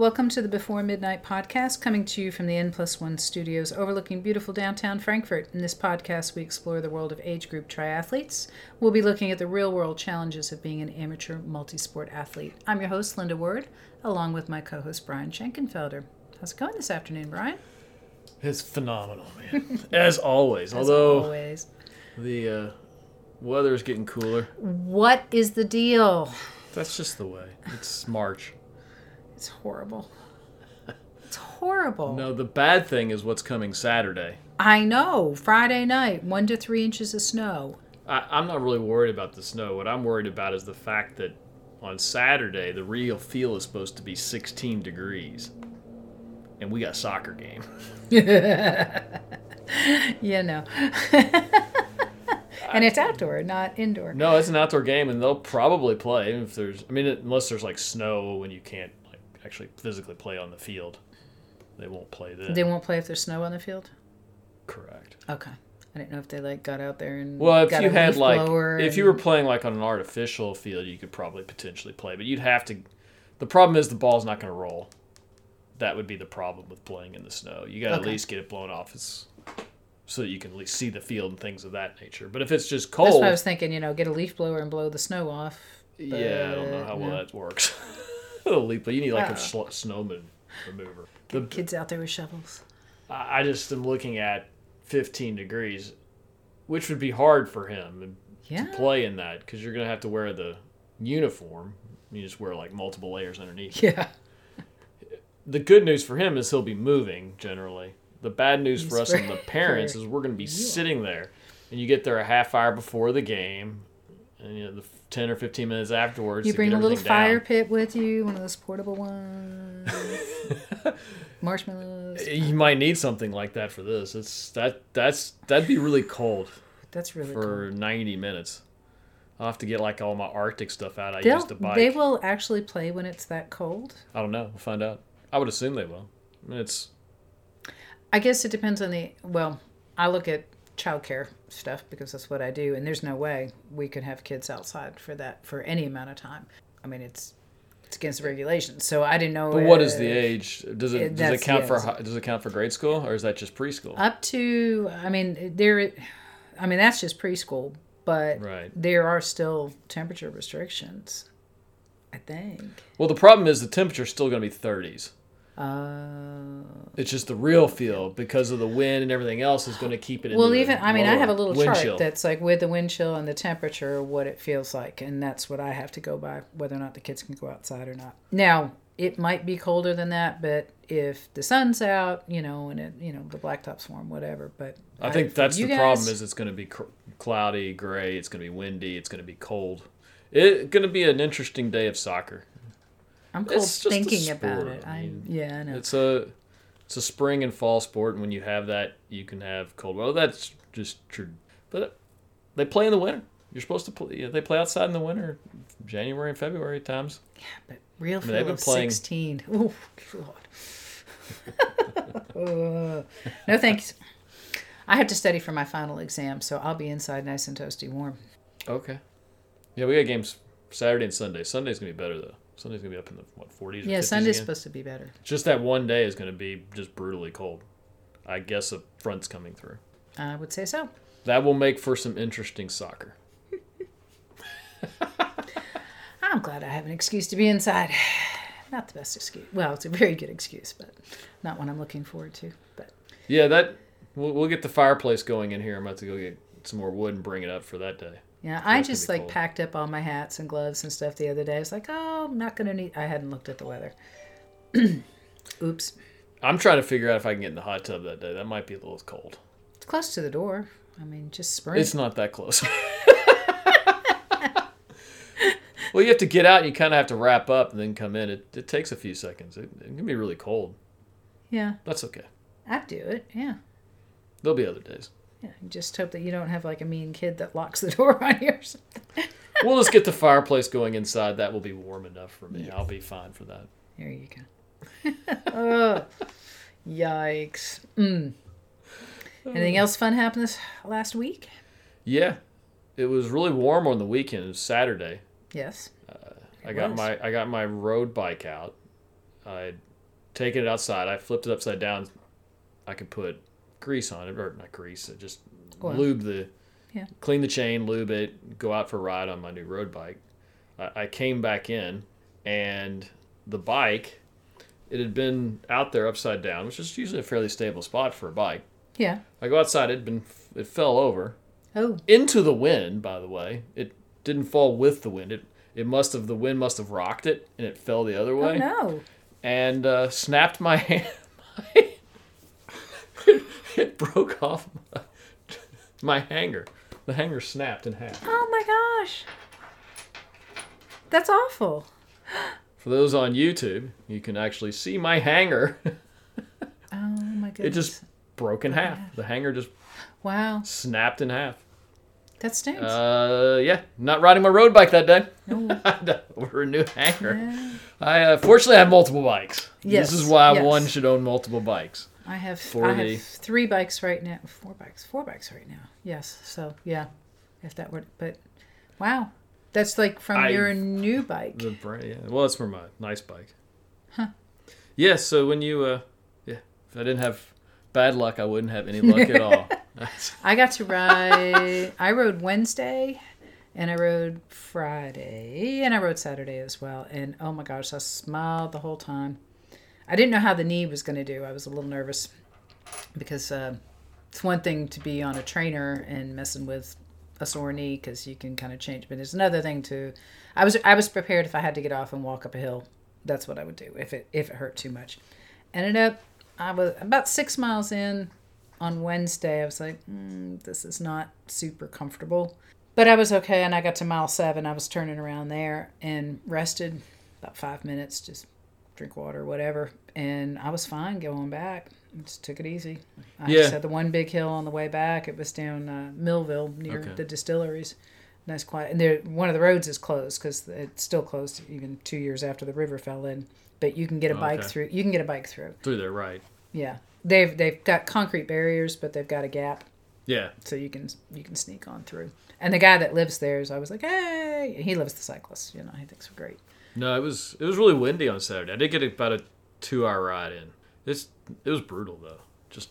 Welcome to the Before Midnight podcast, coming to you from the N Plus One studios overlooking beautiful downtown Frankfurt. In this podcast, we explore the world of age group triathletes. We'll be looking at the real world challenges of being an amateur multi sport athlete. I'm your host, Linda Ward, along with my co host, Brian Schenkenfelder. How's it going this afternoon, Brian? It's phenomenal, man. As always. As Although always. the uh, weather is getting cooler. What is the deal? That's just the way. It's March. It's horrible. It's horrible. No, the bad thing is what's coming Saturday. I know. Friday night, one to three inches of snow. I, I'm not really worried about the snow. What I'm worried about is the fact that on Saturday the real feel is supposed to be 16 degrees, and we got a soccer game. you know. and it's outdoor, not indoor. No, it's an outdoor game, and they'll probably play if there's. I mean, unless there's like snow and you can't actually physically play on the field, they won't play then. They won't play if there's snow on the field. Correct. Okay. I didn't know if they like got out there and Well, if got you a had like, if you were playing like on an artificial field, you could probably potentially play, but you'd have to. The problem is the ball's not going to roll. That would be the problem with playing in the snow. You got to Okay. at least get it blown off, it's, so that you can at least see the field and things of that nature. But if it's just cold, That's what I was thinking. You know, get a leaf blower and blow the snow off. yeah, I don't know but how well no. Uh, that works. but you need like a sl- snowman remover. The, Kids out there with shovels. I I just am looking at 15 degrees, which would be hard for him Yeah. to play in that because you're gonna have to wear the uniform. You just wear like multiple layers underneath. Yeah. The good news for him is he'll be moving generally. The bad news for us for- and the parents for is we're gonna be you. sitting there, and you get there a half hour before the game, and you know the 10 or 15 minutes afterwards. You to bring a little fire down. pit with you, one of those portable ones. Marshmallows. You might need something like that for this. It's that that's that'd be really cold. That's really for 90 minutes. I'll have to get like all my Arctic stuff out. I They'll, used to bike. they will actually play when it's that cold. I don't know. We'll find out. I would assume they will. I mean, it's I guess it depends on the. Well, I look at childcare stuff because that's what I do, and there's no way we could have kids outside for that for any amount of time. I mean, it's it's against the regulations, so I didn't know. but what is the age? Does it- does it count for does it count for grade school or is that just preschool? Up to, I mean, there. I mean, that's just preschool, but Right. there are still temperature restrictions. I think. Well, the problem is the temperature is still going to be 30s. Uh, It's just the real feel because of the wind and everything else is going to keep it. well, even I mean, I have a little chart chill. that's like with the wind chill and the temperature, what it feels like, and that's what I have to go by, whether or not the kids can go outside or not. Now, it might be colder than that, but if the sun's out, you know, and it, you know, the blacktop's warm, whatever. But I think that's the you problem is it's going to be cr- cloudy, gray. It's going to be windy. It's going to be cold. It's going to be an interesting day of soccer. I'm cold it's just a thinking about it. I I mean, yeah, I know. It's a it's a spring and fall sport, and when you have that, you can have cold. Well, that's just true. But they play in the winter. You're supposed to play. They play outside in the winter, January and February times. But real mean, feel they've been playing- 16. Oh, God. Uh, no thanks. I have to study for my final exam, so I'll be inside nice and toasty warm. Okay. Yeah, we got games Saturday and Sunday. Sunday's gonna be better though. Sunday's gonna be up in the what 40s. Or Yeah, 50s Sunday's again. supposed to be better. Just that one day is gonna be just brutally cold. I guess a front's coming through. I would say so. That will make for some interesting soccer. I'm glad I have an excuse to be inside. Not the best excuse. Well, it's a very good excuse, but not one I'm looking forward to. But Yeah, that we'll, we'll get the fireplace going in here. I'm about to go get some more wood and bring it up for that day. yeah, I just like cold. packed up all my hats and gloves and stuff the other day. I was like, oh, I'm not gonna need. I hadn't looked at the weather. Oops. I'm trying to figure out if I can get in the hot tub that day. That might be a little cold. It's close to the door. I mean, just sprint. It's not that close. well, you have to get out and you kind of have to wrap up and then come in. It, it takes a few seconds. It, it can be really cold. yeah, That's okay. I'd do it. Yeah. There'll be other days. Yeah. Just hope that you don't have like a mean kid that locks the door on you or something. We'll just get the fireplace going inside. That will be warm enough for me. I'll be fine for that. There you go. oh, yikes. Mm. Anything else fun happened this last week? Yeah, it was really warm on the weekend. It was Saturday. Yes. I got was. my I got my road bike out. I taking it outside. I flipped it upside down. I could put grease on it, or not grease, just Oil. lube the, Yeah. clean the chain, lube it, go out for a ride on my new road bike. I, I came back in, and the bike, it had been out there upside down, which is usually a fairly stable spot for a bike. Yeah. I go outside, it had been, it fell over Oh. into the wind. By the way, it didn't fall with the wind. It it must have the wind must have rocked it, and it fell the other way. Oh way no. and uh, snapped my hand. It broke off my, my hanger. The hanger snapped in half. Oh my gosh. That's awful. For those on YouTube, you can actually see my hanger. Oh my goodness. It just broke in half. The hanger just wow. snapped in half. That stinks. Uh, yeah, not riding my road bike that day. No. I order a new hanger. Yeah. I uh, fortunately have multiple bikes. Yes, This is why yes. one should own multiple bikes. I have I have three bikes right now. Four bikes. Four bikes right now. Yes. So yeah, if that were, but wow, that's like from I- your new bike. The brand, yeah. Well, it's from my nice bike. Huh. Yeah. So when you, uh, yeah, if I didn't have bad luck, I wouldn't have any luck at all. I got to ride. I rode Wednesday, and I rode Friday, and I rode Saturday as well. And oh my gosh, I smiled the whole time. I didn't know how the knee was going to do. I was a little nervous because uh, it's one thing to be on a trainer and messing with a sore knee because you can kind of change, but it's another thing to. I was I was prepared if I had to get off and walk up a hill. That's what I would do if it if it hurt too much. Ended up I was about six miles in on Wednesday, I was like, mm, this is not super comfortable. But I was okay, and I got to mile seven. I was turning around there and rested about five minutes, just drink water, whatever. And I was fine going back. Just took it easy. I Yeah. just had the one big hill on the way back. It was down uh, Millville near Okay. the distilleries. Nice quiet. And there, one of the roads is closed because it's still closed even two years after the river fell in. But you can get a bike Okay. through. You can get a bike through. Through there, right? Yeah, they've they've got concrete barriers, but they've got a gap Yeah. so you can you can sneak on through. And the guy that lives there is I was like, hey, he loves the cyclists. You know, he thinks we're great. No, it was it was really windy on Saturday. I did get about a two hour ride in. It's it was brutal though. Just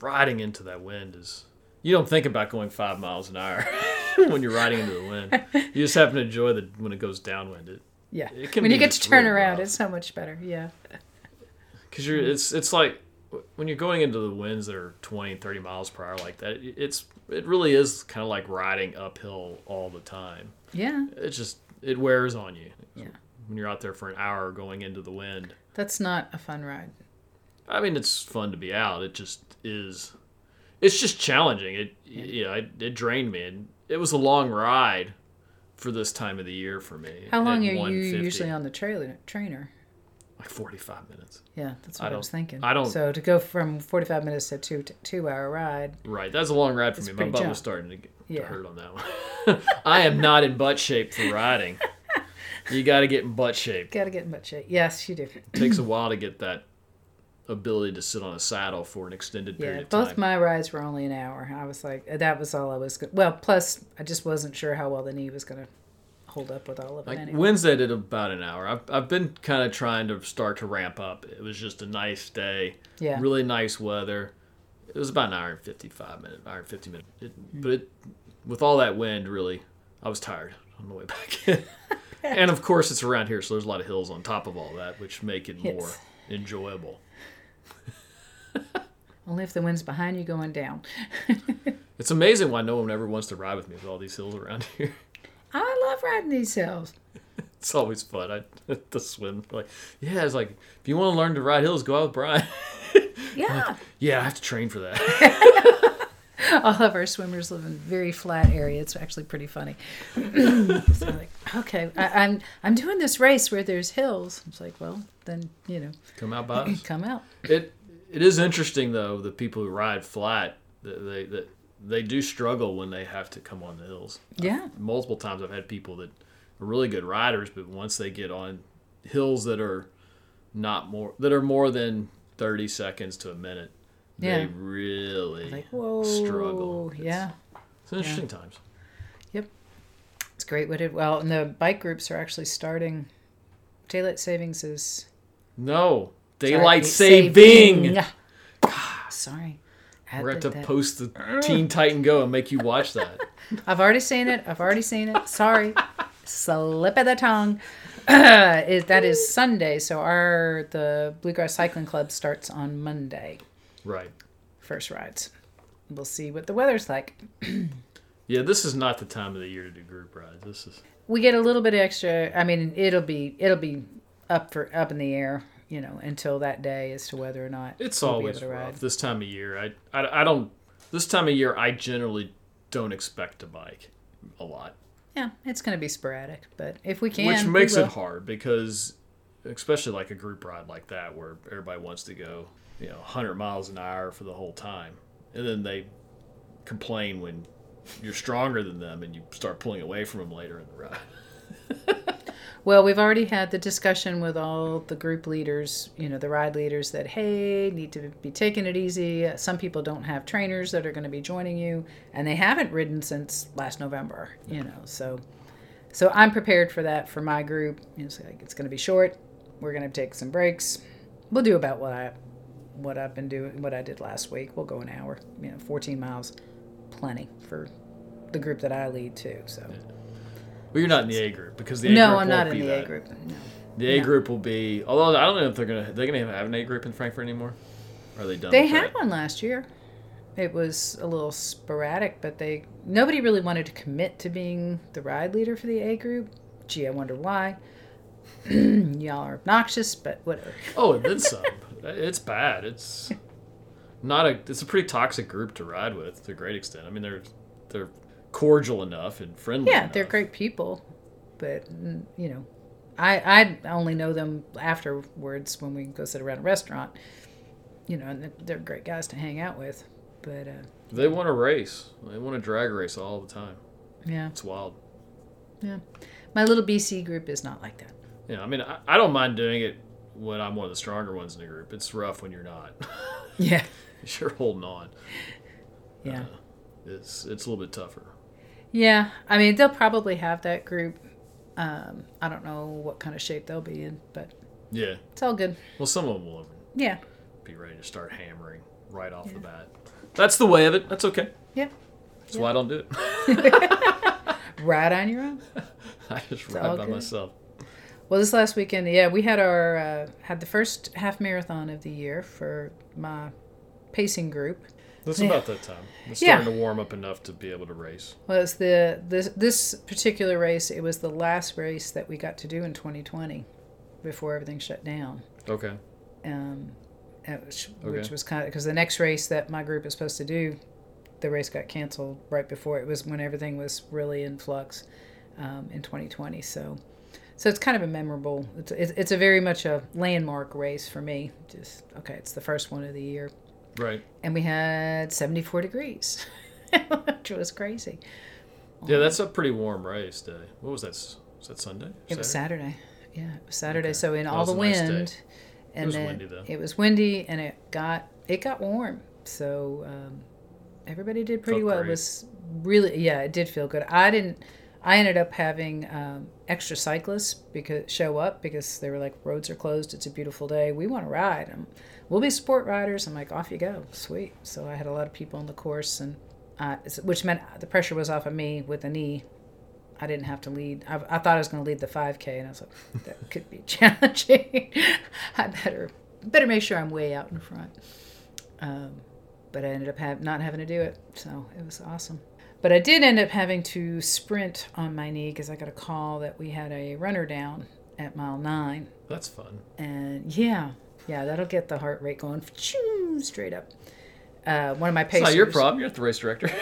riding into that wind is. You don't think about going five miles an hour when you're riding into the wind. You just happen to enjoy the when it goes downwind. It Yeah, It when you get to turn around, it's so much better. Yeah, because you're it's it's like when you're going into the winds that are 20 30 miles per hour like that it's it really is kind of like riding uphill all the time yeah, it just it wears on you. Yeah. when you're out there for an hour going into the wind. That's not a fun ride. i mean it's fun to be out. It just is it's just challenging. It yeah. it, it drained me. And it was a long ride for this time of the year for me How long are you usually on the trailer trainer? Like 45 minutes Yeah, that's what I I, was thinking. I don't- So to go from forty-five minutes to two two hour ride, Right, that's a long ride for me. My butt jump. was starting to, get, to hurt on that one. I am not in butt shape for riding. You got to get in butt shape. gotta get in butt shape. Yes, you do. It takes a while to get that ability to sit on a saddle for an extended period Yeah, of time. both my rides were only an hour. I was like, that was all I was. Go- well, plus I just wasn't sure how well the knee was gonna hold up with all of it. like anyway. Wednesday did about an hour. I've, I've been kind of trying to start to ramp up. It was just a nice day, yeah, really nice weather. It was about an hour and 55 minutes, hour and 50 minutes. It, Hmm. but it, with all that wind, really, I was tired on the way back in. and of course, it's around here, so there's a lot of hills on top of all that, which make it more enjoyable. only if the wind's behind you going down. It's amazing why no one ever wants to ride with me with all these hills around here. I love riding these hills. It's always fun. I the swim like yeah. It's like if you want to learn to ride hills, go out with Brian. Yeah, uh, yeah, I have to train for that. all of our swimmers live in a very flat area. It's actually pretty funny. so like, okay, I, I'm I'm doing this race where there's hills. It's like, well, then you know, Come out us. come out. It it is interesting though the people who ride flat they that they do struggle when they have to come on the hills. Yeah, Multiple times I've had people that are really good riders, but once they get on hills that are not more that are more than thirty seconds to a minute, Yeah. they really like struggle. It's- Yeah, It's interesting times. Yep. It's great. What it well, and the bike groups are actually starting. Daylight savings is No, Daylight Sorry, saving. Ah, Sorry. We're going to have to post the Teen Titan Go and make you watch that. I've already seen it. I've already seen it. Sorry. Slip of the tongue. that is Sunday, so our the Bluegrass Cycling Club starts on Monday. right. First rides. We'll see what the weather's like. Yeah, this is not the time of the year to do group rides. This is We get a little bit extra. I mean, it'll be it'll be up for up in the air, you know, until that day as to whether or not it's we'll be always rough ride. this time of year. I, I I don't this time of year I generally don't expect to bike a lot, Yeah, it's going to be sporadic, but if we can, which makes it hard because especially like a group ride like that where everybody wants to go, you know, 100 miles an hour for the whole time, and then they complain when you're stronger than them and you start pulling away from them later in the ride. Well, we've already had the discussion with all the group leaders, you know, the ride leaders that, hey, need to be taking it easy. Some people don't have trainers that are going to be joining you, and they haven't ridden since last November, you know. So so I'm prepared for that for my group. It's, like, it's going to be short. We're going to take some breaks. We'll do about what I what I've been doing, what I did last week. We'll go an hour, you know, 14 miles, plenty for the group that I lead too. So Well, you're not in the A group because the A no, group I'm not in the A group. No. The A No. group will be. Although I don't know if they're gonna they're gonna have an A group in Frankfurt anymore. Or are they done? They had that? one last year. It was a little sporadic, but they nobody really wanted to commit to being the ride leader for the A group. Gee, I wonder why. Y'all are obnoxious, but whatever. Oh, and then some. it's bad. It's not a. It's a pretty toxic group to ride with to a great extent. I mean, they're they're cordial enough and friendly. Yeah, enough. they're great people, but mm, you know, I I only know them afterwards when we go sit around a restaurant. You know, and they're- great guys to hang out with. But uh, They want to race. They want to drag race all the time. yeah, It's wild. yeah, my little BC group is not like that. Yeah, I mean, I, I don't mind doing it when I'm one of the stronger ones in the group. It's rough when you're not. Yeah, you're holding on. yeah. It's it's a little bit tougher. Yeah, I mean they'll probably have that group. Um, I don't know what kind of shape they'll be in, but Yeah. it's all good. Well, some of them will Yeah, be ready to start hammering right off the bat. That's the way of it. That's okay. yeah. That's why I don't do it. Ride on your own. I just all ride by good. myself. Well, this last weekend, yeah, we had our uh, had the first half marathon of the year for my pacing group. That's Yeah. about that time. It's Yeah. starting to warm up enough to be able to race. Well, it's the this this particular race. It was the last race that we got to do in 2020, before everything shut down. Okay. um, which, which was kind of because the next race that my group is supposed to do, the race got canceled right before it was when everything was really in flux um, in 2020. So, so it's kind of a memorable. It's, it's it's a very much a landmark race for me. Just okay, it's the first one of the year, Right. and we had 74 degrees, which was crazy. Yeah, that's a pretty warm race day. What was that? Was that Sunday? It was Saturday. Yeah, it was Saturday. Okay. So in That all the a nice wind, and was then windy, though. it was windy, and it got it got warm. So um, everybody did pretty Felt well. It was really yeah, it did feel good. I didn't. I ended up having um, extra cyclists because show up because they were like roads are closed. It's a beautiful day. We want to ride. And we'll be sport riders. I'm like off you go. Sweet. So I had a lot of people on the course and. Uh, which meant the pressure was off of me with the knee I didn't have to lead. I, I thought I was going to lead the 5K, and I was like, that could be challenging. I better better make sure I'm way out in front. Um, but I ended up have, not having to do it, so it was awesome. But I did end up having to sprint on my knee because I got a call that we had a runner down at mile nine, That's fun. and yeah, yeah, that'll get the heart rate going choo, straight up. Uh, one of my It's pacers. not your problem. You're the race director.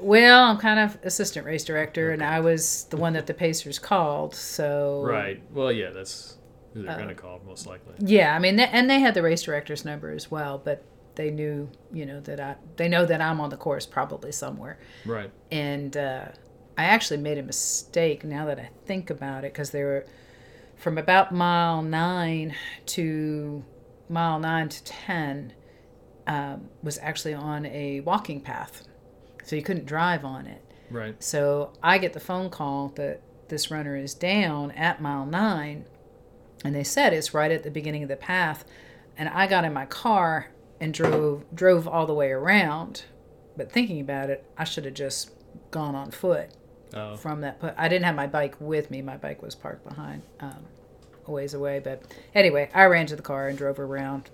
Well, I'm kind of assistant race director, and I was the one that the Pacers called. So right. Well, yeah, that's who Uh, they're going to call most likely. Yeah, I mean, th- and they had the race director's number as well, but they knew, you know, that I they know that I'm on the course probably somewhere, Right. and uh, I actually made a mistake now that I think about it because they were from about mile nine to mile nine to ten um, was actually on a walking path, so you couldn't drive on it. Right. So I get the phone call that this runner is down at mile nine, And they said it's right at the beginning of the path. And I got in my car and drove drove all the way around. But thinking about it, I should have just gone on foot Oh. from that. But I didn't have my bike with me. My bike was parked behind, um, a ways away. But anyway, I ran to the car and drove around,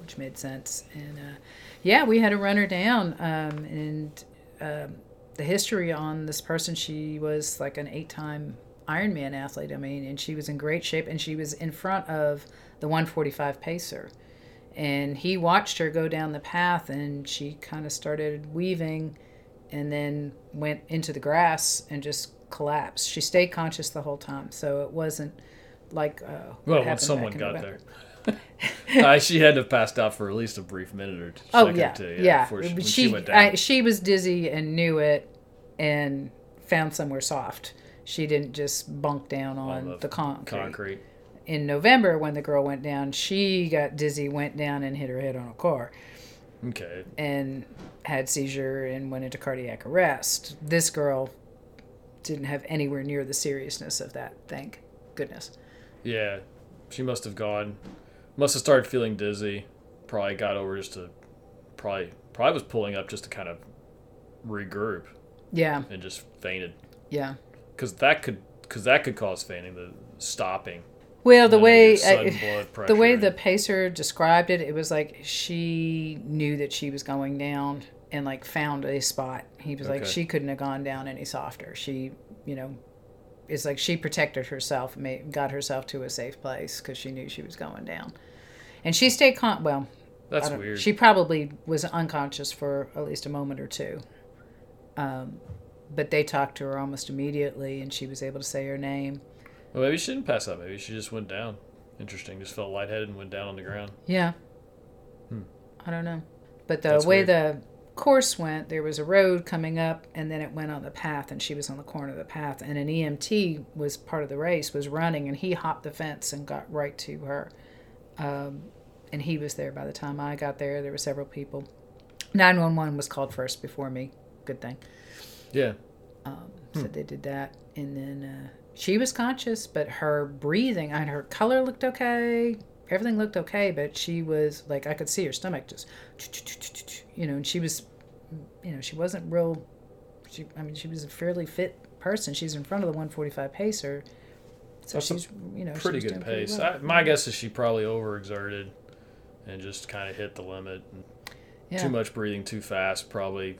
which made sense. And uh, yeah, we had to run her down. Um, and um, the history on this person, she was like an eight-time Ironman athlete. I mean, and she was in great shape, and she was in front of the 145 pacer. And he watched her go down the path, and she kind of started weaving and then went into the grass and just collapsed. She stayed conscious the whole time, so it wasn't like uh, Well, when someone got there. uh, she had to have passed out for at least a brief minute or two. Oh yeah, two, yeah. before she, she she went down. I, she was dizzy and knew it, and found somewhere soft. She didn't just bunk down on, the the concrete. concrete. In November, when the girl went down, she got dizzy, went down, and hit her head on a car. Okay. and had seizure and went into cardiac arrest. This girl didn't have anywhere near the seriousness of that. Thank goodness. Yeah, she must have gone, must have started feeling dizzy. Probably got over just to, probably probably was pulling up just to kind of regroup Yeah, and just fainted. yeah. Because that could, because that could cause fainting. The stopping. Well, the way you get sudden I- the way the pacer described it, it was like she knew that she was going down and like found a spot. He was like she couldn't have gone down any softer. She, you know, it's like she protected herself, made, got herself to a safe place because she knew she was going down, and she stayed con. Well, That's weird. She probably was unconscious for at least a moment or two. Um, but they talked to her almost immediately, and she was able to say her name. Well, maybe she didn't pass out. Maybe she just went down. Interesting. Just felt lightheaded and went down on the ground. Yeah. Hmm. I don't know. But the That's way weird. the course went, there was a road coming up, and then it went on the path, and she was on the corner of the path, and an EMT was part of the race, was running, and he hopped the fence and got right to her. Um, and he was there by the time I got there. There were several people. 911 was called first before me. Good thing. Yeah. Um, so they did that, and then uh, she was conscious, but her breathing and her color looked okay. Everything looked okay, but she was like I could see her stomach just, you know, and she was, you know, she wasn't real. She, I mean, she was a fairly fit person. She's in front of the 145 pacer, so That's she's, you know, Pretty good doing pretty pace. well. I, my guess is she probably overexerted and just kind of hit the limit. And yeah. Too much breathing too fast probably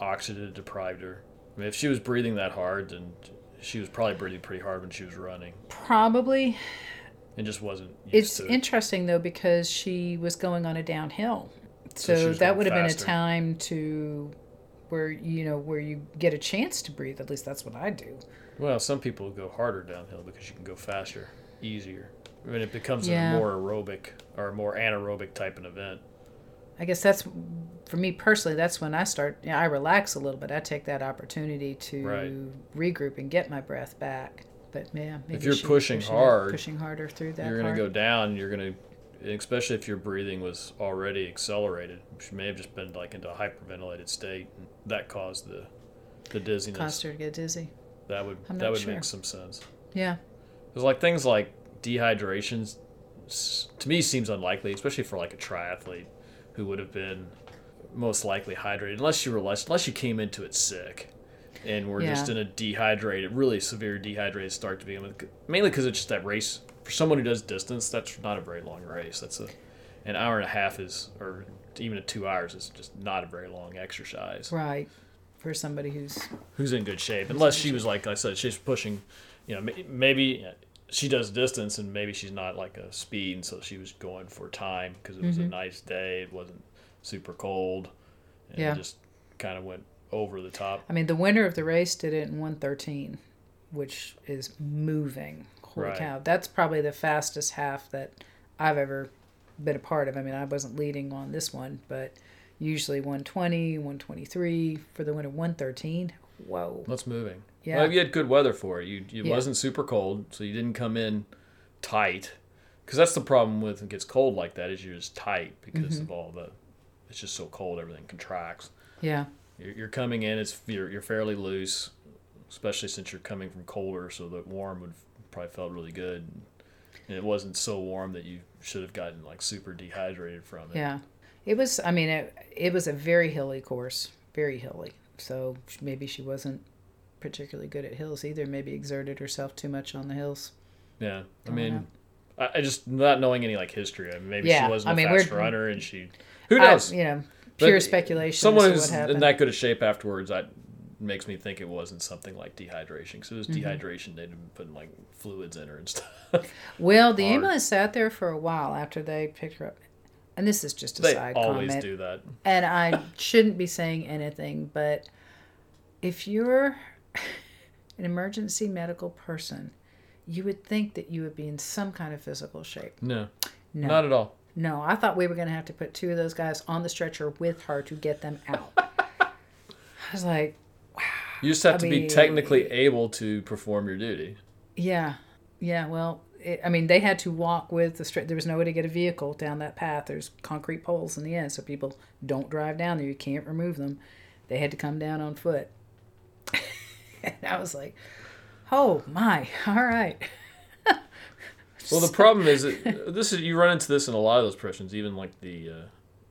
oxygen deprived her. I mean, if she was breathing that hard, then she was probably breathing pretty hard when she was running Probably. and just wasn't used It's to it. interesting though because she was going on a downhill, So so, that would have been a time to where you know where you get a chance to breathe. At least that's what I do. Well, some people go harder downhill because you can go faster, easier. I mean, it becomes Yeah. a more aerobic or a more anaerobic type of event. I guess that's for me personally. That's when I start. You know, I relax a little bit. I take that opportunity to Right. regroup and get my breath back. But yeah, maybe you're pushing hard, pushing harder through that. you're going to go down. You're going to, especially if your breathing was already accelerated, which may have just been like into a hyperventilated state. And that caused the, the dizziness. Caused her to get dizzy. That would that would sure. make some sense. Yeah, Because like things like dehydration, to me seems unlikely, especially for like a triathlete who would have been most likely hydrated, unless you were less, unless you came into it sick, and were just in a dehydrated, really severe dehydrated start to begin with. Mainly because it's just that race for someone who does distance. That's not a very long race. That's a an hour and a half is, or even a two hours is just not a very long exercise right. For somebody who's who's in good shape. Unless she was like I said, she's pushing. You know, maybe she does distance, and maybe she's not like a speed, and so she was going for time because it was a Mhm. nice day. It wasn't super cold, and Yeah. it just kind of went over the top. I mean, the winner of the race did it in 113, which is moving. Holy Right. cow. That's probably the fastest half that I've ever been a part of. I mean, I wasn't leading on this one, but usually 120, 123 for the winner, 113. Whoa. That's moving. Yeah. Well, you had good weather for it. You it Yeah. wasn't super cold, so you didn't come in tight. Because that's the problem with it gets cold like that is you're just tight because Mm-hmm. of all the. It's just so cold, everything contracts. Yeah. You're, you're coming in, it's you're, you're fairly loose, especially since you're coming from colder, so the warm would probably felt really good. and it wasn't so warm that you should have gotten like super dehydrated from it. Yeah. It was, I mean, it, it was a very hilly course, very hilly. So maybe she wasn't particularly good at hills either. Maybe exerted herself too much on the hills. Yeah, I mean. I, I just not knowing any like history. I mean, maybe Yeah, she wasn't I a mean, fast runner, and she who knows. you know, But pure speculation. Someone who's in that good a shape afterwards, that makes me think it wasn't something like dehydration. Because it was Mm-hmm. dehydration, they'd been putting like fluids in her and stuff. Well, the hard. ambulance sat there for a while after they picked her up. And this is just a they side always comment. do that. And I shouldn't be saying anything, but if you're an emergency medical person, you would think that you would be in some kind of physical shape. No, No. not at all. No, I thought we were going to have to put two of those guys on the stretcher with her to get them out. I was like, wow. You just have I to be technically able to perform your duty. yeah, yeah, well, it, I mean, they had to walk with the stretcher. There was no way to get a vehicle down that path. There's concrete poles in the end, so people don't drive down there. You can't remove them. They had to come down on foot. and I was like, oh my, all right. Well, the problem is that this is you run into this in a lot of those professions, even like the uh,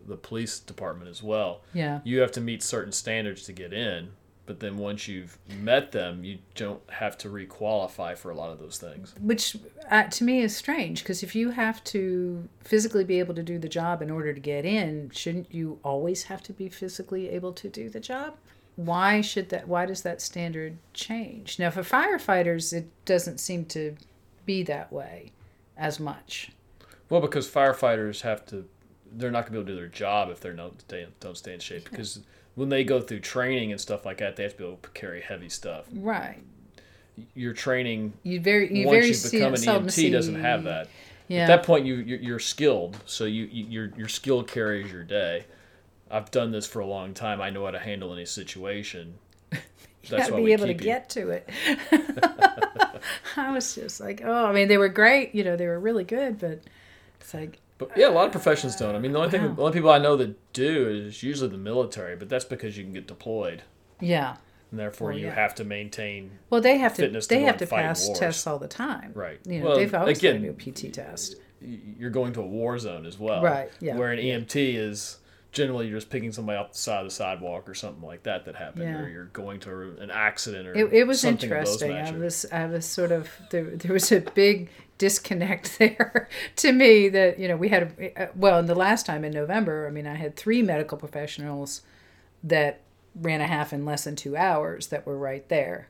the police department as well. Yeah. You have to meet certain standards to get in, but then once you've met them, you don't have to requalify for a lot of those things. which uh, to me is strange because if you have to physically be able to do the job in order to get in shouldn't you always have to be physically able to do the job why should that why does that standard change now for firefighters it doesn't seem to be that way as much Well, because firefighters have to, they're not going to be able to do their job if they're not stay, don't stay in shape. Because when they go through training and stuff like that, they have to be able to carry heavy stuff. right Your training you very you once very you see, become an EMT doesn't have that. yeah At that point, you you're, you're skilled, so you, you your your skill carries your day. I've done this for a long time. I know how to handle any situation. you That's why be we able to you. get to it. I was just like, oh, I mean, they were great. You know, they were really good, but it's like, But yeah, a lot of uh, professions don't. I mean, the only thing, Wow. the only people I know that do is usually the military, but that's because you can get deployed, yeah. and therefore Well, you yeah. have to maintain. Well, they have to. Fitness to they go have to pass wars. tests all the time. Right. You know, Well, they've always again, got to do a PT test. You're going to a war zone as well. Right, yeah. Where an EMT is generally you're just picking somebody off the side of the sidewalk or something like that that happened, Yeah. or you're going to an accident or It, it was something of those interesting. I was I was sort of there. There was a big disconnect there to me that you know we had a, uh, well in the last time in November. I mean, I had three medical professionals that ran a half in less than two hours that were right there.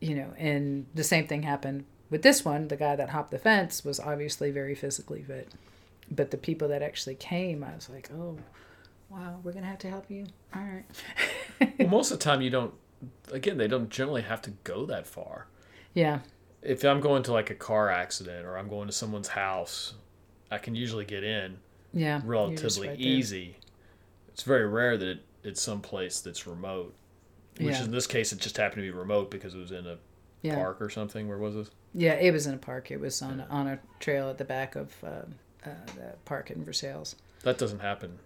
You know, and the same thing happened with this one. The guy that hopped the fence was obviously very physically fit, but the people that actually came, I was like, oh, wow, we're gonna have to help you. All right. well, most of the time you don't. Again, they don't generally have to go that far. yeah. If I'm going to like a car accident or I'm going to someone's house, I can usually get in Yeah. relatively right easy. It's very rare that it, it's someplace that's remote. Which Yeah. in this case, it just happened to be remote because it was in a Yeah. park or something. Where was this? Yeah, it was in a park. It was on a, on a trail at the back of uh, uh, the park in Versailles. That doesn't happen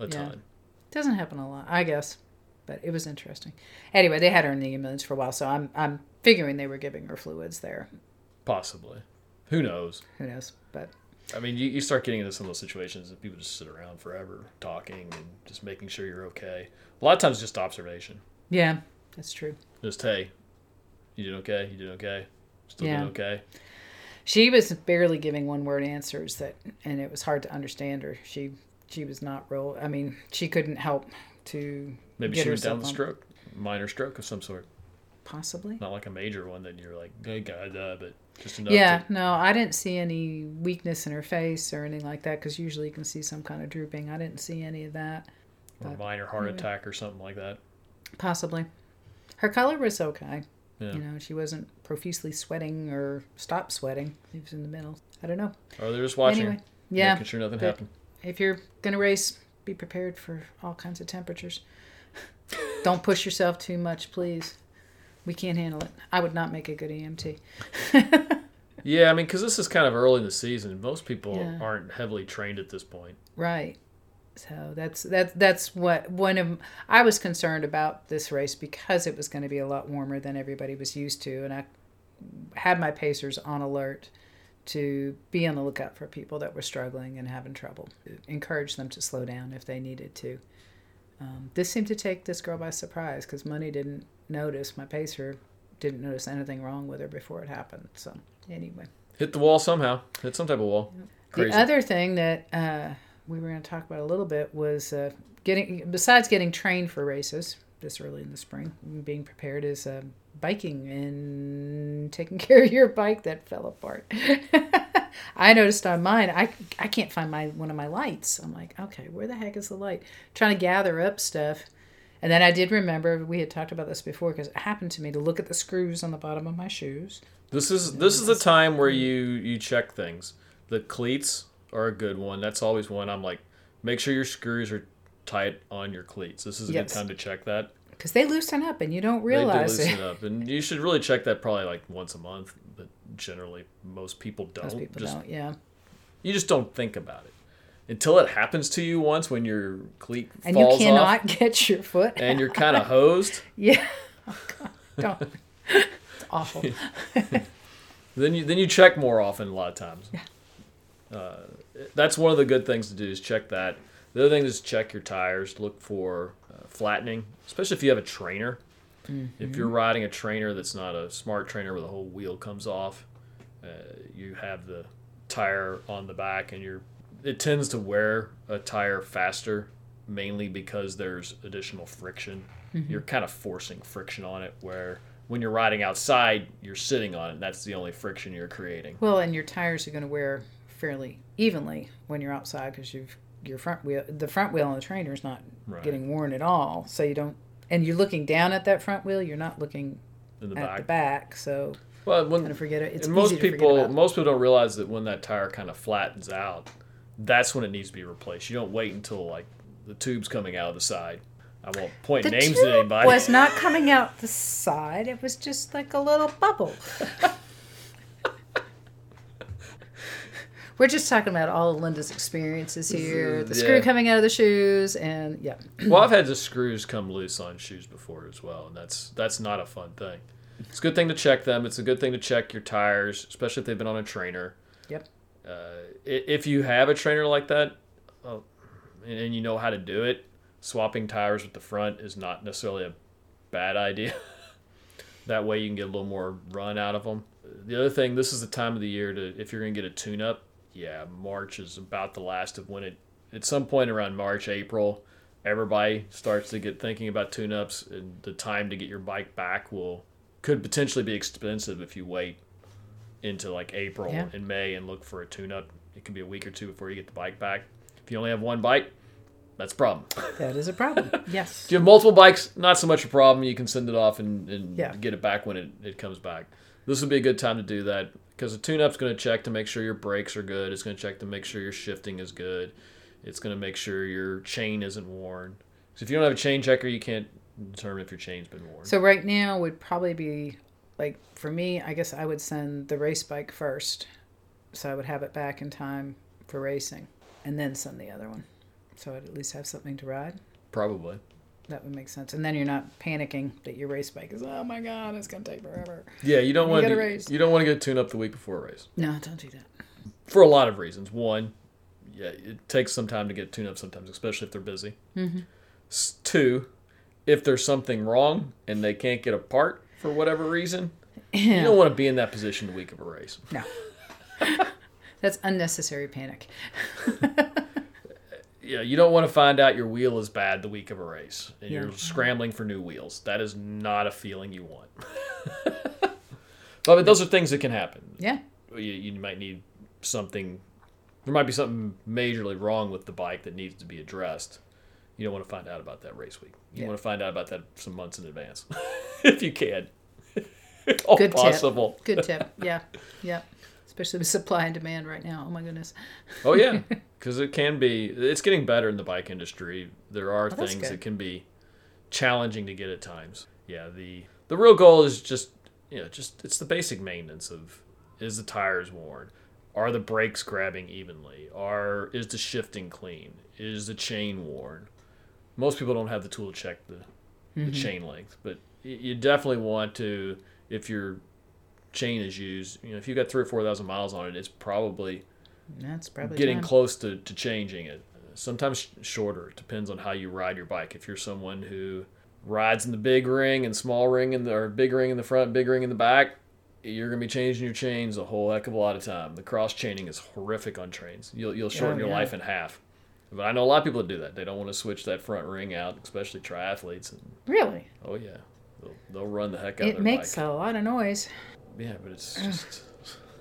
a Yeah. ton. Doesn't happen a lot, I guess, but it was interesting. Anyway, they had her in the ambulance for a while, so I'm I'm figuring they were giving her fluids there. Possibly. Who knows? Who knows? But I mean, you, you start getting into some of those situations that people just sit around forever talking and just making sure you're okay. A lot of times, just observation. yeah, that's true. Just hey, you did okay. You did okay. Still Yeah. doing okay. She was barely giving one word answers that, and it was hard to understand her. She she was not real. I mean, she couldn't help to Maybe get she went down a stroke, minor stroke of some sort. Possibly. Not like a major one that you're like, hey, God, uh, but just enough. Yeah, To, no, I didn't see any weakness in her face or anything like that because usually you can see some kind of drooping. I didn't see any of that. or but- minor heart anyway. attack or something like that. Possibly. Her color was okay. Yeah. You know, she wasn't profusely sweating or stopped sweating. She was in the middle. I don't know. Or they're just watching, Anyway, yeah. making sure nothing but- happened. If you're going to race, be prepared for all kinds of temperatures. don't push yourself too much, please. We can't handle it. I would not make a good EMT. Yeah, I mean, because this is kind of early in the season. Most people Yeah. aren't heavily trained at this point. Right. So that's that's that's what one of I was concerned about this race because it was going to be a lot warmer than everybody was used to, and I had my pacers on alert to be on the lookout for people that were struggling and having trouble. Encourage them to slow down if they needed to. Um, this seemed to take this girl by surprise because Money didn't notice my pacer didn't notice anything wrong with her before it happened. So anyway, Hit the wall somehow. Hit some type of wall. Crazy. the other thing that uh, we were going to talk about a little bit was uh, getting besides getting trained for races this early in the spring, being prepared is uh, biking and taking care of your bike that fell apart. I noticed on mine, I, I can't find my one of my lights. I'm like, okay, where the heck is the light? trying to gather up stuff. And then I did remember we had talked about this before because it happened to me to look at the screws on the bottom of my shoes. This is this is the time where mm. you you check things. The cleats are a good one. That's always one. I'm like, make sure your screws are tight on your cleats. This is a Yes. good time to check that. Because they loosen up and you don't They do realize loosen it. up, and you should really check that probably like once a month. But generally, most people don't. Most people just, don't, yeah. You just don't think about it until it happens to you once when your cleat And you cannot off get your foot. and you're kind of hosed. yeah. Oh, God. Don't. It's awful. Then you then you check more often a lot of times. Yeah. Uh, that's one of the good things to do is check that. The other thing is check your tires. Look for flattening, especially if you have a trainer. If you're riding a trainer that's not a smart trainer where the whole wheel comes off, uh, you have the tire on the back, and you're it tends to wear a tire faster, mainly because there's additional friction. You're kind of forcing friction on it where when you're riding outside, you're sitting on it. That's the only friction you're creating. Well, and your tires are going to wear fairly evenly when you're outside because you've your front wheel, the front wheel on the trainer is not Right. getting worn at all. So you don't, and you're looking down at that front wheel. You're not looking in the at back. the back. So Well, kind of when forget it. It's and most easy people forget about. most people don't realize that when that tire kind of flattens out, that's when it needs to be replaced. You don't wait until like the tube's coming out of the side. I won't point The names tube to anybody. It was not coming out the side. It was just like a little bubble. We're just talking about all of Linda's experiences here. The screw coming out of the shoes, and yeah. well, I've had the screws come loose on shoes before as well, and that's that's not a fun thing. It's a good thing to check them. It's a good thing to check your tires, especially if they've been on a trainer. Yep. Uh, if you have a trainer like that, uh, and and you know how to do it, swapping tires with the front is not necessarily a bad idea. that way you can get a little more run out of them. The other thing, this is the time of the year to if you're going to get a tune-up. Yeah, March is about the last of when it. At some point around March, April, everybody starts to get thinking about tune-ups, and the time to get your bike back will could potentially be expensive if you wait into like April Yeah. and May and look for a tune-up. It can be a week or two before you get the bike back. If you only have one bike, that's a problem. That is a problem. Yes. If you have multiple bikes, not so much a problem. You can send it off and, and Yeah. get it back when it, it comes back. This would be a good time to do that because the tune up's going to check to make sure your brakes are good. It's going to check to make sure your shifting is good. It's going to make sure your chain isn't worn. So if you don't have a chain checker, you can't determine if your chain's been worn. So right now would probably be like for me, I guess I would send the race bike first. So I would have it back in time for racing and then send the other one. So I'd at least have something to ride. Probably. That would make sense. And then you're not panicking that your race bike is, oh my God, it's going to take forever. Yeah, you don't want gotta race. You don't want to get tuned up the week before a race No, don't do that. for a lot of reasons. One, yeah, it takes some time to get tuned up sometimes, especially if they're busy. Mm-hmm. Two, if there's something wrong and they can't get a part for whatever reason, you don't want to be in that position the week of a race. No. That's unnecessary panic. Yeah, you don't want to find out your wheel is bad the week of a race and Yeah. you're scrambling for new wheels. That is not a feeling you want. but those are things that can happen. Yeah. you, you might need something there might be something majorly wrong with the bike that needs to be addressed you don't want to find out about that race week you Yeah. want to find out about that some months in advance if you can all Good tip. Good tip. Yeah. Yeah. Especially with supply and demand right now. Oh my goodness. oh yeah. Because it can be it's getting better in the bike industry. There are Oh, things that can be challenging to get at times. Yeah the the real goal is just you know just it's the basic maintenance of is the tires worn? Are the brakes grabbing evenly? Are is the shifting clean? Is the chain worn? Most people don't have the tool to check the, the mm-hmm. chain length but you definitely want to if you're chain is used, you know, if you've got three or four thousand miles on it, it's probably That's probably getting time. close to, to changing it. Sometimes sh- shorter. It depends on how you ride your bike. If you're someone who rides in the big ring and small ring in the or big ring in the front, big ring in the back, you're gonna be changing your chains a whole heck of a lot of time. The cross chaining is horrific on trains. You'll you'll shorten Oh, your yeah. life in half. But I know a lot of people that do that. They don't want to switch that front ring out, especially triathletes. And Really, oh yeah, they'll, they'll run the heck out of it their makes bike. a lot of noise. Yeah, but it's just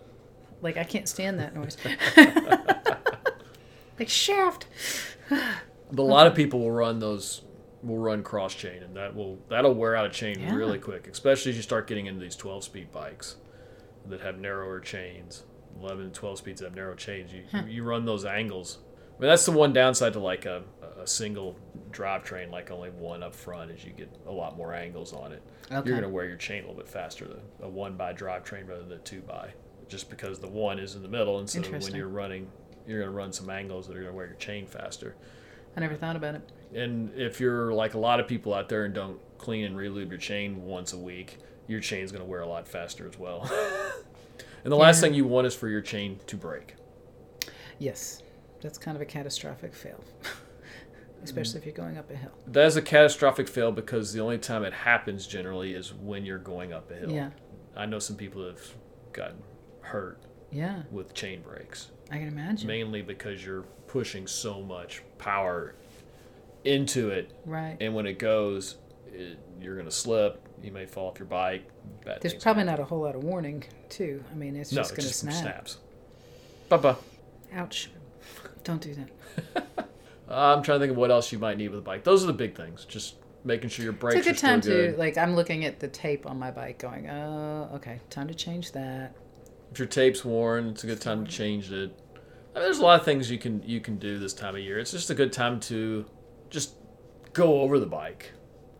Like I can't stand that noise. like shaft. But a lot of people will run those will run cross chain and that will that'll wear out a chain Yeah. really quick, especially as you start getting into these 12 speed bikes that have narrower chains. 11 and 12 speeds that have narrow chains. You you run those angles. I mean that's the one downside to like a, a single drivetrain like only one up front is you get a lot more angles on it. Okay. You're going to wear your chain a little bit faster than a one by drivetrain rather than a two by just because the one is in the middle and so when you're running you're going to run some angles that are going to wear your chain faster. I never thought about it. And if you're like a lot of people out there and don't clean and relube your chain once a week, your chain's going to wear a lot faster as well. and the last thing you want is for your chain to break. Yes, that's kind of a catastrophic fail, especially if you're going up a hill. That is a catastrophic fail because the only time it happens generally is when you're going up a hill. Yeah, I know some people have gotten hurt yeah, with chain breaks, I can imagine. mainly because you're pushing so much power into it Right. and when it goes, it, you're going to slip. You may fall off your bike. Bad There's probably happen. not a whole lot of warning, too. I mean, it's no, just it's going to just from snap. snaps. Bye-bye. Ouch. Don't do that. I'm trying to think of what else you might need with a bike. Those are the big things. Just making sure your brakes it's a good time good. to, like, I'm looking at the tape on my bike going, oh, okay, time to change that. If your tape's worn, it's a good time to change it. I mean, there's a lot of things you can you can do this time of year. It's just a good time to just go over the bike,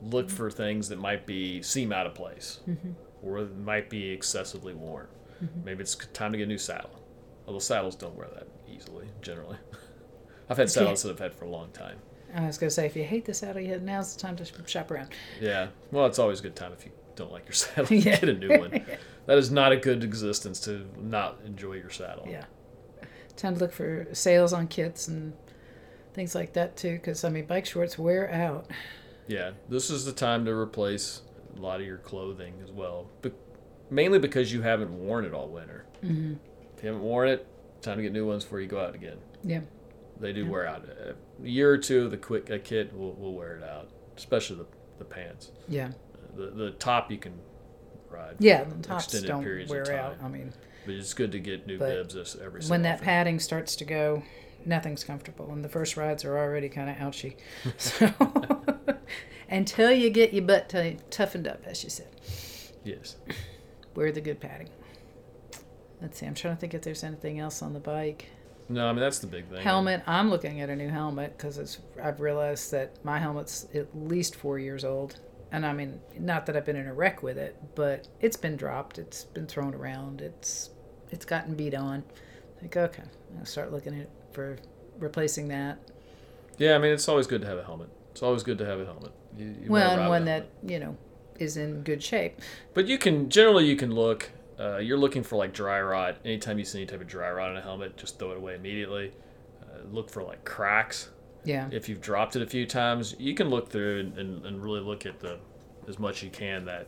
look for things that might be seem out of place, mm-hmm. or might be excessively worn. Mm-hmm. Maybe it's time to get a new saddle. Although saddles don't wear that easily generally. I've had saddles that I've had for a long time. I was going to say, if you hate the saddle yet, now's the time to shop around. Yeah. Well, it's always a good time if you don't like your saddle. Yeah. Get a new one. That is not a good existence to not enjoy your saddle. Yeah. Time to look for sales on kits and things like that, too, because, I mean, bike shorts wear out. Yeah. This is the time to replace a lot of your clothing as well. But mainly because you haven't worn it all winter. hmm If you haven't worn it, time to get new ones before you go out again. Yeah. They do wear out. A year or two, the quick a kit will, will wear it out, especially the, the pants. Yeah. The, the top you can ride. Yeah, the tops Extended don't wear out. I mean, But it's good to get new bibs every when that often. padding starts to go, nothing's comfortable, and the first rides are already kind of ouchy. So until you get your butt t- toughened up, as you said, Yes. wear the good padding. Let's see. I'm trying to think if there's anything else on the bike. No, I mean that's the big thing. Helmet. I'm looking at a new helmet because it's. I've realized that my helmet's at least four years old, and I mean, not that I've been in a wreck with it, but it's been dropped. It's been thrown around. It's it's gotten beat on. Like okay, I'll start looking at for replacing that. Yeah, I mean it's always good to have a helmet. It's always good to have a helmet. You, you well, and one that you know is in good shape. But you can generally you can look. Uh, you're looking for like dry rot. Anytime you see any type of dry rot on a helmet, just throw it away immediately. Uh, look for like cracks. Yeah. If you've dropped it a few times, you can look through and, and, and really look at the as much you can that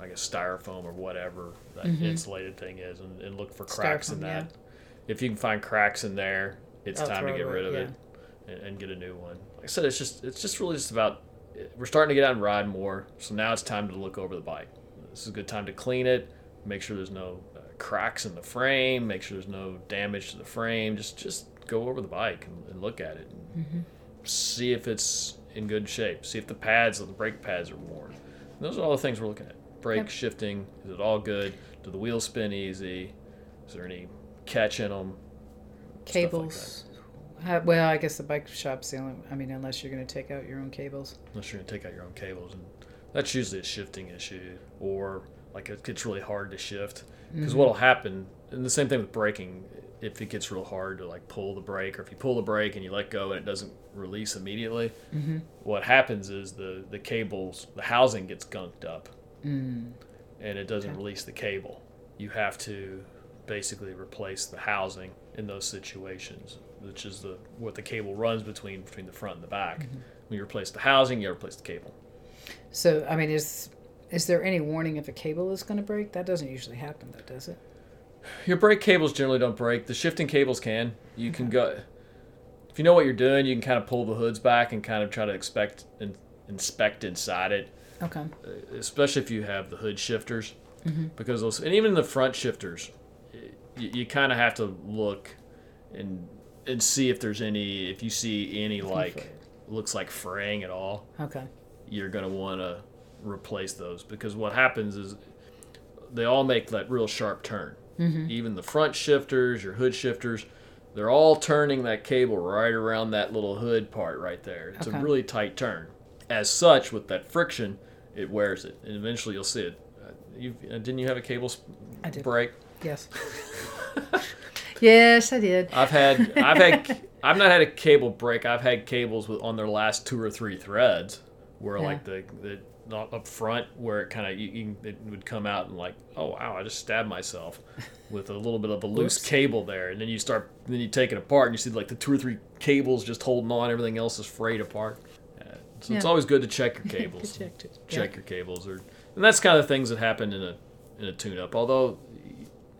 I guess styrofoam or whatever that Mhm. insulated thing is, and, and look for cracks in that. yeah. If you can find cracks in there, it's I'll time to get rid of away, it and, and get a new one. Like I said, it's just it's just really just about we're starting to get out and ride more, so now it's time to look over the bike. This is a good time to clean it, make sure there's no uh, cracks in the frame, make sure there's no damage to the frame. Just just go over the bike and, and look at it and Mhm. see if it's in good shape. See if the pads, the brake pads are worn. And those are all the things we're looking at. Brake Yep. shifting, is it all good? Do the wheels spin easy? Is there any catch in them? Cables. Well, I guess the bike shop's the only. I mean, unless you're going to take out your own cables. Unless you're going to take out your own cables. And that's usually a shifting issue or like it gets really hard to shift. Because Mhm. what'll happen, and the same thing with braking, if it gets real hard to like pull the brake or if you pull the brake and you let go and it doesn't release immediately, Mm-hmm. what happens is the, the cables, the housing gets gunked up Mm. and it doesn't Okay. release the cable. you have to basically replace the housing in those situations, which is the what the cable runs between between the front and the back. Mm-hmm. When you replace the housing, you replace the cable. So, I mean, is is there any warning if a cable is going to break? That doesn't usually happen, though, does it? Your brake cables generally don't break. The shifting cables can. You can go if you know what you're doing. You can kind of pull the hoods back and kind of try to expect and inspect inside it. Okay. uh, especially if you have the hood shifters, because those, and even the front shifters, you, you kind of have to look and and see if there's any, if you see any like looks like fraying at all, Okay. you're gonna want to replace those because what happens is they all make that real sharp turn. Even the front shifters, your hood shifters, they're all turning that cable right around that little hood part right there. It's Okay. a really tight turn. As such, with that friction, it wears it, and eventually you'll see it. Uh, You uh, didn't you have a cable sp- I did. break? Yes. yes, I did. I've had I've had I've not had a cable break. I've had cables with on their last two or three threads where Yeah. like the the not up front where it kind of you, you, it would come out and like oh wow I just stabbed myself with a little bit of a loose cable there and then you start then you take it apart and you see like the two or three cables just holding on everything else is frayed apart. Uh, so it's always good to check your cables check, check Yeah. your cables or and that's kind of things that happen in a in a tune up although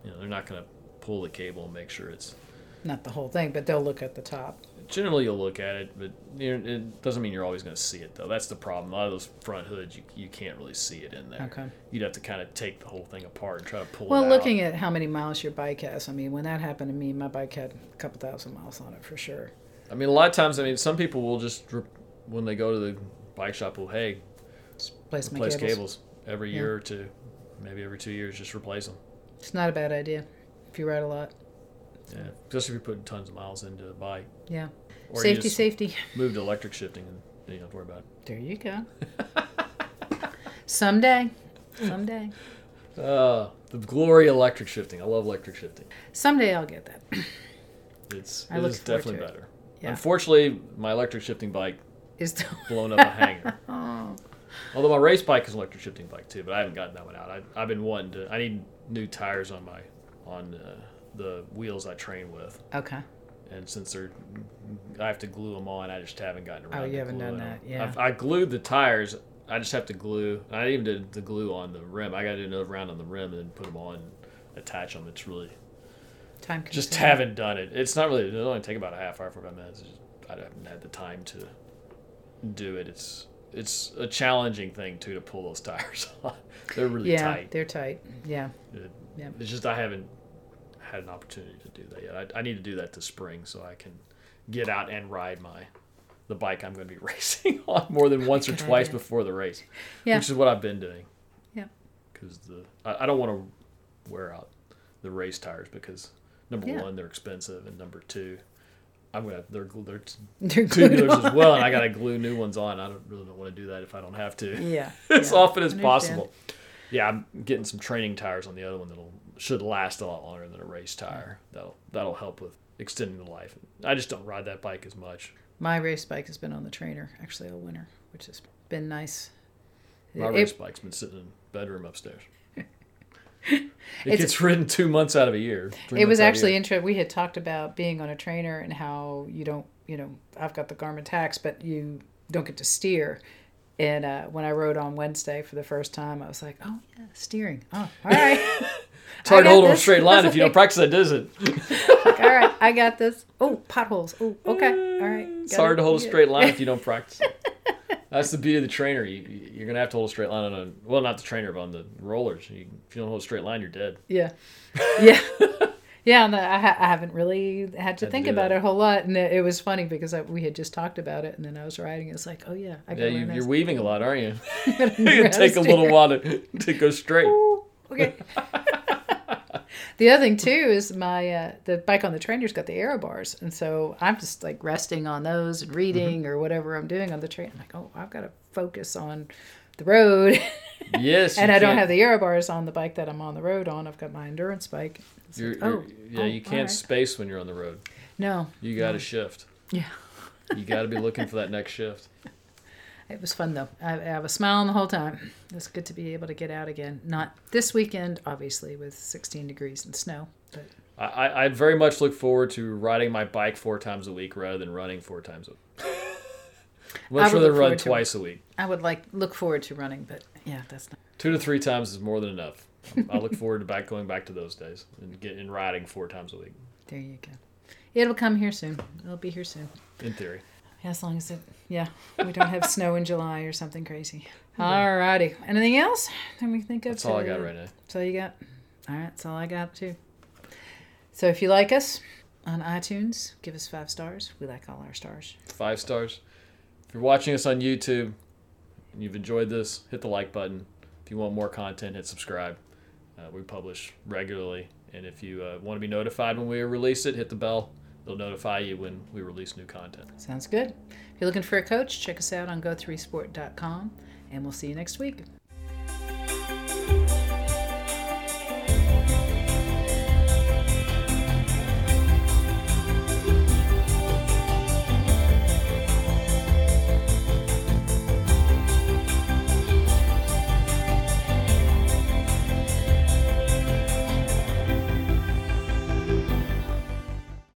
you know they're not going to pull the cable and make sure it's Not the whole thing, but they'll look at the top. Generally you'll look at it but it doesn't mean you're always going to see it though that's the problem a lot of those front hoods you, you can't really see it in there Okay. you'd have to kind of take the whole thing apart and try to pull Well, looking at how many miles your bike has, I mean, when that happened to me, my bike had a couple thousand miles on it for sure. i mean a lot of times i mean some people will just when they go to the bike shop will hey replace my replace cables. cables, every Yeah. year or two maybe every two years just replace them It's not a bad idea if you ride a lot. Yeah especially if you're putting tons of miles into a bike Yeah. or you safety, just safety. move to electric shifting and you don't have to worry about it There you go. Someday. Someday. uh, the glory of electric shifting i love electric shifting Someday I'll get that. It's I it look is definitely to it. better. Yeah. Unfortunately, my electric shifting bike Is the blown up a hanger. oh. Although my race bike is an electric shifting bike too, but I haven't gotten that one out. I, I've been wanting to. I need new tires on my on uh, the wheels I train with, Okay. and since they're I have to glue them on, I just haven't gotten around. Oh, you to haven't done that, yeah. I've, I glued the tires. I just have to glue. I even did the glue on the rim. I got to do another round on the rim and then put them on, and attach them. It's really Time just haven't done it. It's not really. It'll only take about a half hour, forty-five minutes. It's just, I haven't had the time to do it. It's it's a challenging thing too to pull those tires on. They're really Yeah, tight. they're tight. Yeah. It- Yeah. It's just I haven't had an opportunity to do that yet. I, I need to do that this spring so I can get out and ride my the bike I'm going to be racing on more than once or twice before the race, Yeah. which is what I've been doing. Yeah. Because the I, I don't want to wear out the race tires because number Yeah. one they're expensive and number two I'm gonna they're they're They're tubulars as well and I gotta glue new ones on. I don't really don't want to do that if I don't have to Yeah. as yeah. often as possible. Yeah, I'm getting some training tires on the other one that'll should last a lot longer than a race tire. That'll that'll help with extending the life. I just don't ride that bike as much. My race bike has been on the trainer actually all winter, which has been nice. My It- race bike's been sitting in the bedroom upstairs. It gets ridden two months out of a year. it was months out of a actually interesting. We had talked about being on a trainer and how you don't, you know, I've got the Garmin Tacx, but you don't get to steer. And uh, when I rode on Wednesday for the first time, I was like, "Oh yeah, steering. Oh, all right, It's hard to hold on a straight line if you don't practice that, is it? all right, I got this. Oh, potholes. Oh, okay, all right. It's hard it. to hold a straight line if you don't practice it. That's the beauty of the trainer. You, you're gonna have to hold a straight line on a well, not the trainer, but on the rollers. You, if you don't hold a straight line, you're dead. Yeah, yeah, yeah. And I, ha- I haven't really had to Had think do about that. it a whole lot, and it, it was funny because I, we had just talked about it, and then I was riding. It's like, oh yeah, I Yeah, you, you're weaving a lot, aren't you? It learn can how to take a little while to, to go straight. Ooh, okay. The other thing too is my uh, the bike on the trainer's got the aero bars, and so I'm just like resting on those and reading Mm-hmm. or whatever I'm doing on the train. I'm like, oh, I've got to focus on the road, Yes, and I don't have the aero bars on the bike that I'm on the road on. I've got my endurance bike. You're, like, you're- oh, yeah, oh, you can't alright. space when you're on the road. No, You got to shift. yeah. You got to be looking for that next shift. It was fun though. I, I have a smile on the whole time. It's good to be able to get out again. Not this weekend, obviously, with 16 degrees and snow. But I, I very much look forward to riding my bike four times a week rather than running four times a week. Much rather run forward to- twice a week. I would like look forward to running. But yeah, that's not. Two to three times is more than enough. Um, I look forward to back going back to those days and getting riding four times a week. There you go. It'll come here soon. It'll be here soon. In theory. As long as it, yeah, we don't have snow in July or something crazy. All righty. Anything else? Can we think of? That's all I got right now. That's all you got? All right, that's all I got too. So if you like us on iTunes, give us five stars. We like all our stars. Five stars. If you're watching us on YouTube and you've enjoyed this, hit the like button. If you want more content, hit subscribe. Uh, we publish regularly. And if you uh, want to be notified when we release it, hit the bell. It'll notify you when we release new content. Sounds good. If you're looking for a coach, check us out on go3sport.com and we'll see you next week.